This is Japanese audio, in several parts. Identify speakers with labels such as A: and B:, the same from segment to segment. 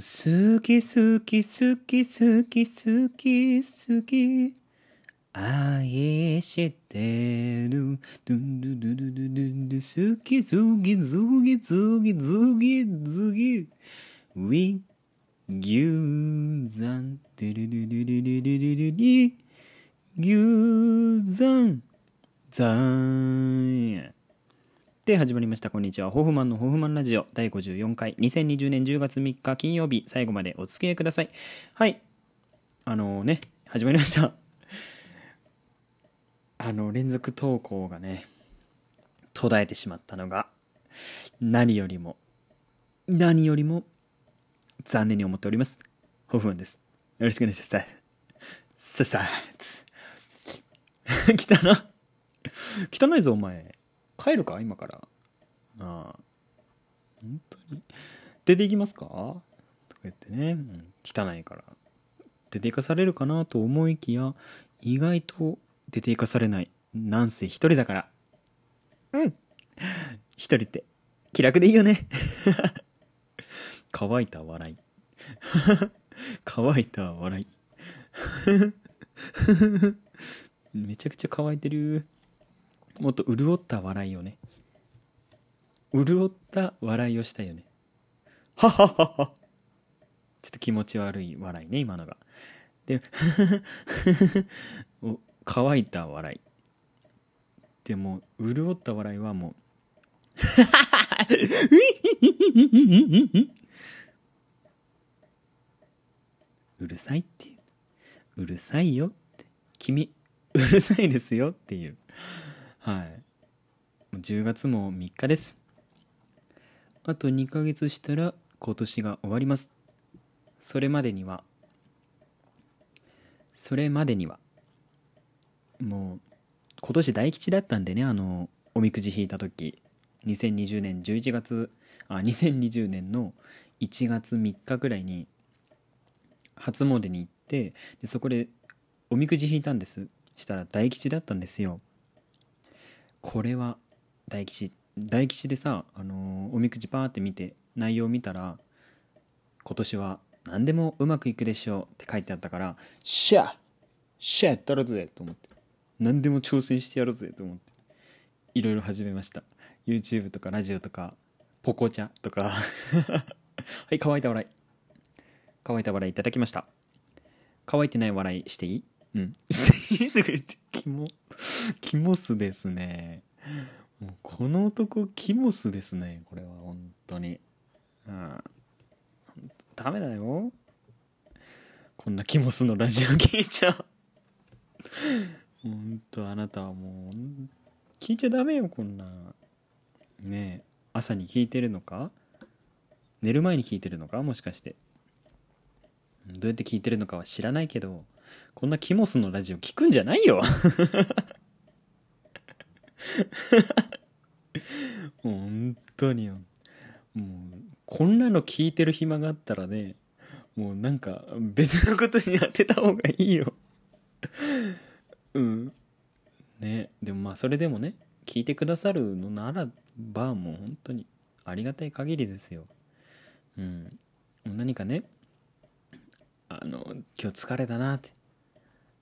A: 好き好き好き好き好き好き愛してる。ドゥンドゥドゥドゥドゥドゥンドゥ好き好き好き好き好き好き。ウィ牛山。ドゥルドゥドゥドゥドゥドゥドゥドゥ牛山山で始まりました。こんにちは。ホフマンのホフマンラジオ。第54回。2020年10月3日。金曜日。最後までお付き合いください。はい。あのね始まりました。あの連続投稿がね途絶えてしまったのが何よりも何よりも残念に思っております。ホフマンです。よろしくお願いします。ささ 来たな。汚いぞお前。帰るか？今から。ああ。本当に？出ていきますか？とか言ってね、うん、汚いから。出ていかされるかなと思いきや意外と出ていかされない。なんせ一人だから。うん。一人って気楽でいいよね。乾いた笑い。乾いた笑い。めちゃくちゃ乾いてるもっと潤った笑いをね。潤った笑いをしたいよね。はははは。ちょっと気持ち悪い笑いね今のが。で お乾いた笑い。でも潤った笑いはもう。うるさいっていう。うるさいよって。君うるさいですよっていうはい。10月も3日です。あと2ヶ月したら今年が終わります。それまでには。それまでには。もう今年大吉だったんでねあのおみくじ引いた時。2020年11月あ2020年の1月3日くらいに初詣に行ってでそこでおみくじ引いたんです。したら大吉だったんですよ。これは大吉。大吉でさ、あのーおみくじパーって見て内容見たら今年は何でもうまくいくでしょうって書いてあったからシャーシャーやったらぜと思って。何でも挑戦してやるぜと思って。いろいろ始めました。YouTube とかラジオとかポコチャとか。はい乾いた笑い。乾いた笑いいただきました。乾いてない笑いしていい？うん。していい？とか言って。キモキモスですね。もうこの男キモスですねこれは本当に。うん。ダメだよ。こんなキモスのラジオ聞いちゃう。本当あなたはもう聞いちゃダメよこんな。ねえ朝に聞いてるのか？寝る前に聞いてるのか？もしかして。どうやって聞いてるのかは知らないけど。こんなキモスのラジオ聞くんじゃないよ。本当によ。もうこんなの聞いてる暇があったらねもうなんか別のことに当てた方がいいよ。うん。ね。でもまあそれでもね聞いてくださるのならばもう本当にありがたい限りですよ。うん。何かねあの今日疲れたなって。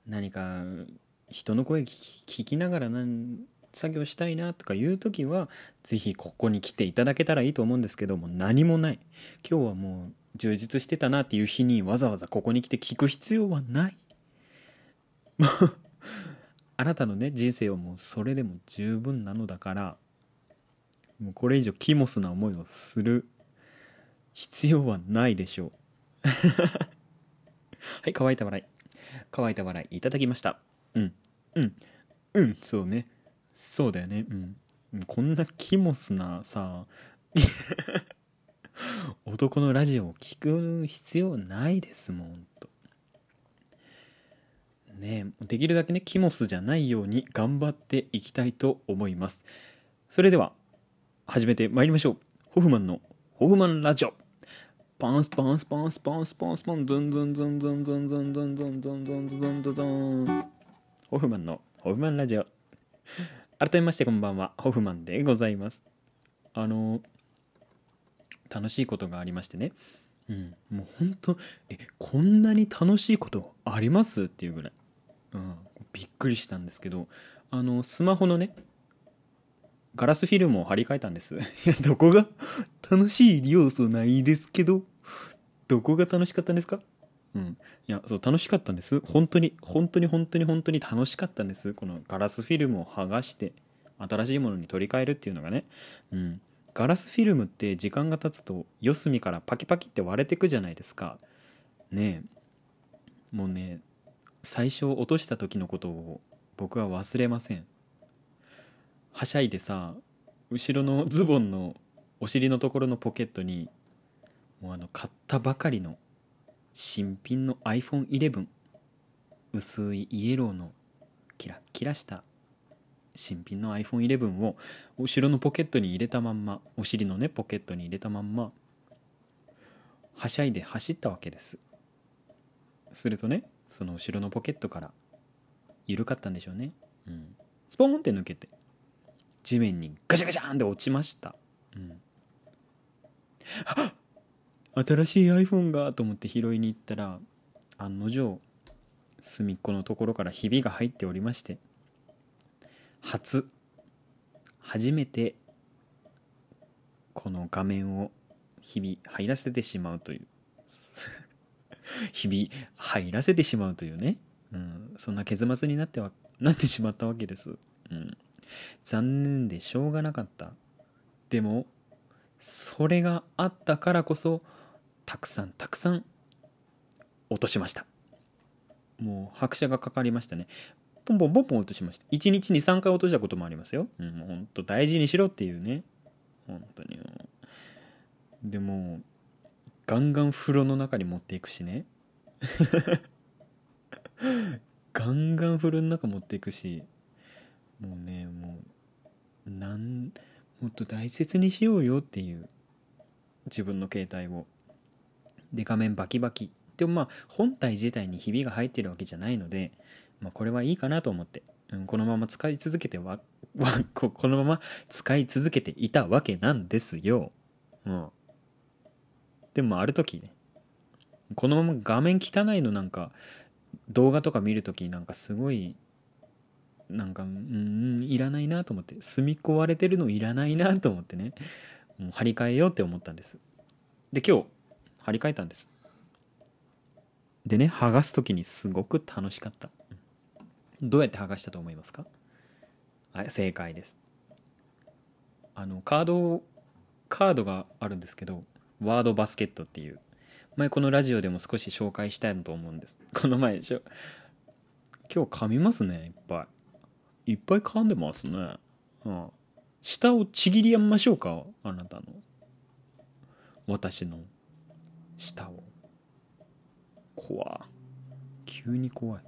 A: 何か人の声聞きながら作業したいなとかいう時はぜひここに来ていただけたらいいと思うんですけども何もない。今日はもう充実してたなっていう日にわざわざここに来て聞く必要はない。あなたのね人生はもうそれでも十分なのだからもうこれ以上キモスな思いをする。必要はないでしょう。はい乾いた笑い。乾いた笑いいただきました。うん。うん。うん。そうね。そうだよね。うん。こんなキモスなさ 男のラジオを聞く必要ないですもんと。ねできるだけねキモスじゃないように頑張っていきたいと思います。それでは始めてまいりましょう。ホフマンのホフマンラジオ。パンスパンスパンスパンスパンスパンズンズンズンズンズンズンズンズンズンズンズンズンズン。ズンホフマンのホフマンラジオ。改めましてこんばんはホフマンでございます。あの楽しいことがありましてね。うんもう本当えこんなに楽しいことあります？っていうぐらい、うん、びっくりしたんですけどあのスマホのねガラスフィルムを貼り替えたんです。い やどこが？楽しい要素ないですけど。どこが楽しかったんですか？うん。いやそう楽しかったんです。本当に本当に本当に本当に楽しかったんです。このガラスフィルムを剥がして新しいものに取り替えるっていうのがね。うん。ガラスフィルムって時間が経つと四隅からパキパキって割れてくじゃないですか。ねえ。もうね最初落とした時のことを僕は忘れません。はしゃいでさ後ろのズボンのお尻のところのポケットにもうあの買ったばかりの新品の iPhone11 薄いイエローのキラッキラした新品の iPhone11 を後ろのポケットに入れたまんまお尻のねポケットに入れたまんまはしゃいで走ったわけです。するとねその後ろのポケットから緩かったんでしょうね、うん、スポーンって抜けて。地面にガシャガシャンって落ちました、うん、新しい iPhone がと思って拾いに行ったら案の定隅っこのところからひびが入っておりまして初初めてこの画面を日々入らせてしまうという日々入らせてしまうというね、うん、そんな結末になってはなってしまったわけです、うん、残念でしょうがなかった。でもそれがあったからこそたくさんたくさん落としました。もう拍車がかかりましたね。ポンポンポンポン落としました。1日に3回落としたこともありますよ、うん、もうほんと大事にしろっていうね。本当に。もでもガンガン風呂の中に持っていくしね。ガンガン風呂の中持っていくしもうねなんもっと大切にしようよっていう自分の携帯を。で画面バキバキ。でもまあ本体自体にひびが入ってるわけじゃないので、まあ、これはいいかなと思って、うん、このまま使い続けて わわここのまま使い続けていたわけなんですよ、う。ん、でもあある時ねこのまま画面汚いのなんか動画とか見る時なんかすごいなんかうんいらないなと思って隅っこ割れてるのいらないなと思ってねもう張り替えようって思ったんです。で今日張り替えたんです。でね剥がす時にすごく楽しかった。どうやって剥がしたと思いますか？はい正解です。あのカードカードがあるんですけどワードバスケットっていう。前このラジオでも少し紹介したいと思うんです。この前でしょ？今日噛みますねいっぱい。いっぱい噛んでますね。うん。下をちぎりやましょうかあなたの。私の下を。怖。急に怖い。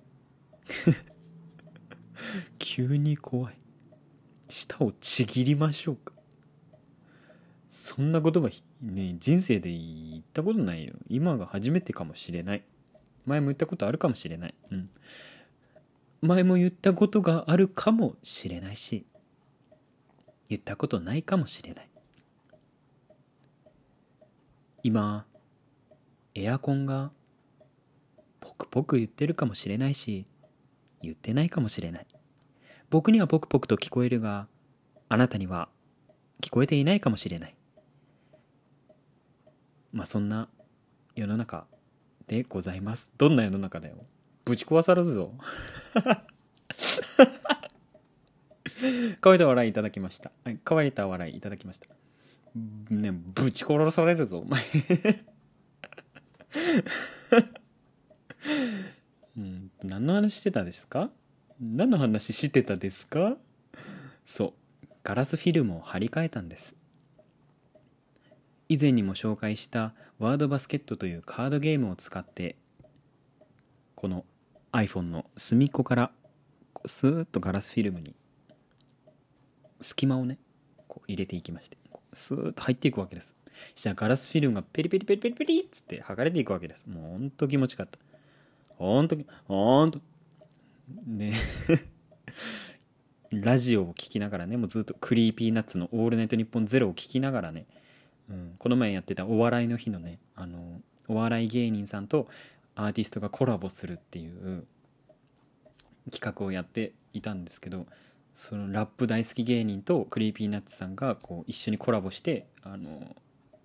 A: 急に怖い。舌をちぎりましょうか。そんな言葉ね人生で言ったことないよ。今が初めてかもしれない。前も言ったことあるかもしれない。うん。前も言ったことがあるかもしれないし言ったことないかもしれない。今エアコンがポクポク言ってるかもしれないし言ってないかもしれない。僕にはポクポクと聞こえるがあなたには聞こえていないかもしれない。まあそんな世の中でございます。どんな世の中だよ。ぶち壊されるぞ。乾いた笑いいただきました。はい乾いた笑いいただきました。ねぶち殺されるぞお前。うん何の話してたですか？何の話してたですか？そうガラスフィルムを貼り替えたんです。以前にも紹介したワードバスケットというカードゲームを使ってこの iPhone の隅っこからスーッとガラスフィルムに隙間をねこう入れていきましてスーッと入っていくわけです。したらガラスフィルムがペリペリペリペリペリっつって剥がれていくわけです。もうほんと気持ちよかった。ほんとほんと。ね ラジオを聴きながらねもうずっと Creepy Nuts の「オールナイトニッポンゼロを聴きながらね、うん、この前やってたお笑いの日のねあのお笑い芸人さんとアーティストがコラボするっていう企画をやっていたんですけどそのラップ大好き芸人と Creepy Nuts さんがこう一緒にコラボしてあの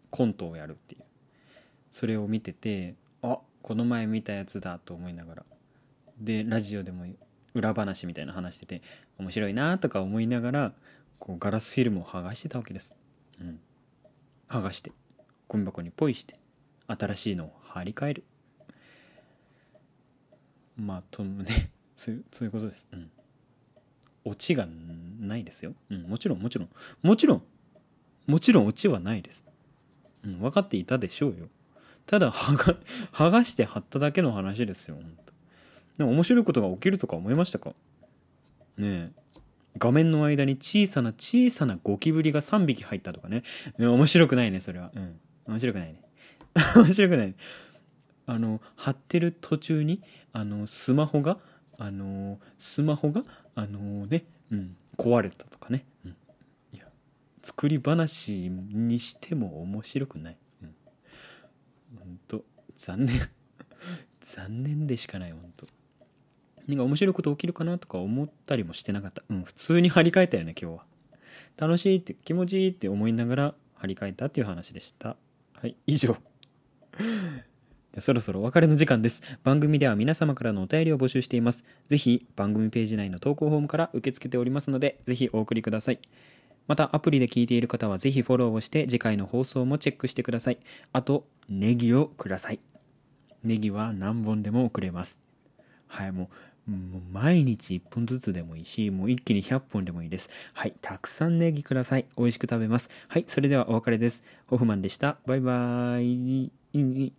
A: コントをやるっていう。それを見ててあこの前見たやつだと思いながら。でラジオでも裏話みたいな話してて面白いなとか思いながらこうガラスフィルムを剥がしてたわけです、うん、剥がしてゴミ箱にポイして新しいのを貼り替える。まあとね そういうそういうことです。うん。オチがないですよ、うん、もちろんもちろん。もちろんもちろんオチはないです、うん、分かっていたでしょうよ。ただ剥が 剥がして貼っただけの話ですよでも面白いことが起きるとか思いましたか？ねえ。画面の間に小さな小さなゴキブリが3匹入ったとかね面白くないねそれは。うん。面白くないね。面白くない、ね、あの貼ってる途中にあのスマホがあのスマホがあのね、うん、壊れたとかね、うん、いや作り話にしても面白くない、うん、ほんと残念。残念でしかないほんと。なんか面白いこと起きるかなとか思ったりもしてなかった。うん普通に張り替えたよね今日は。楽しいって気持ちいいって思いながら張り替えたっていう話でした。はい以上。そろそろお別れの時間です。番組では皆様からのお便りを募集しています。ぜひ番組ページ内の投稿フォームから受け付けておりますので、ぜひお送りください。またアプリで聞いている方はぜひフォローをして次回の放送もチェックしてください。あと、ネギをください。ネギは何本でも送れます。はい、もう、もう毎日1本ずつでもいいし、もう一気に100本でもいいです。はい、たくさんネギください。美味しく食べます。はい、それではお別れです。ホフマンでした。バイバーイ。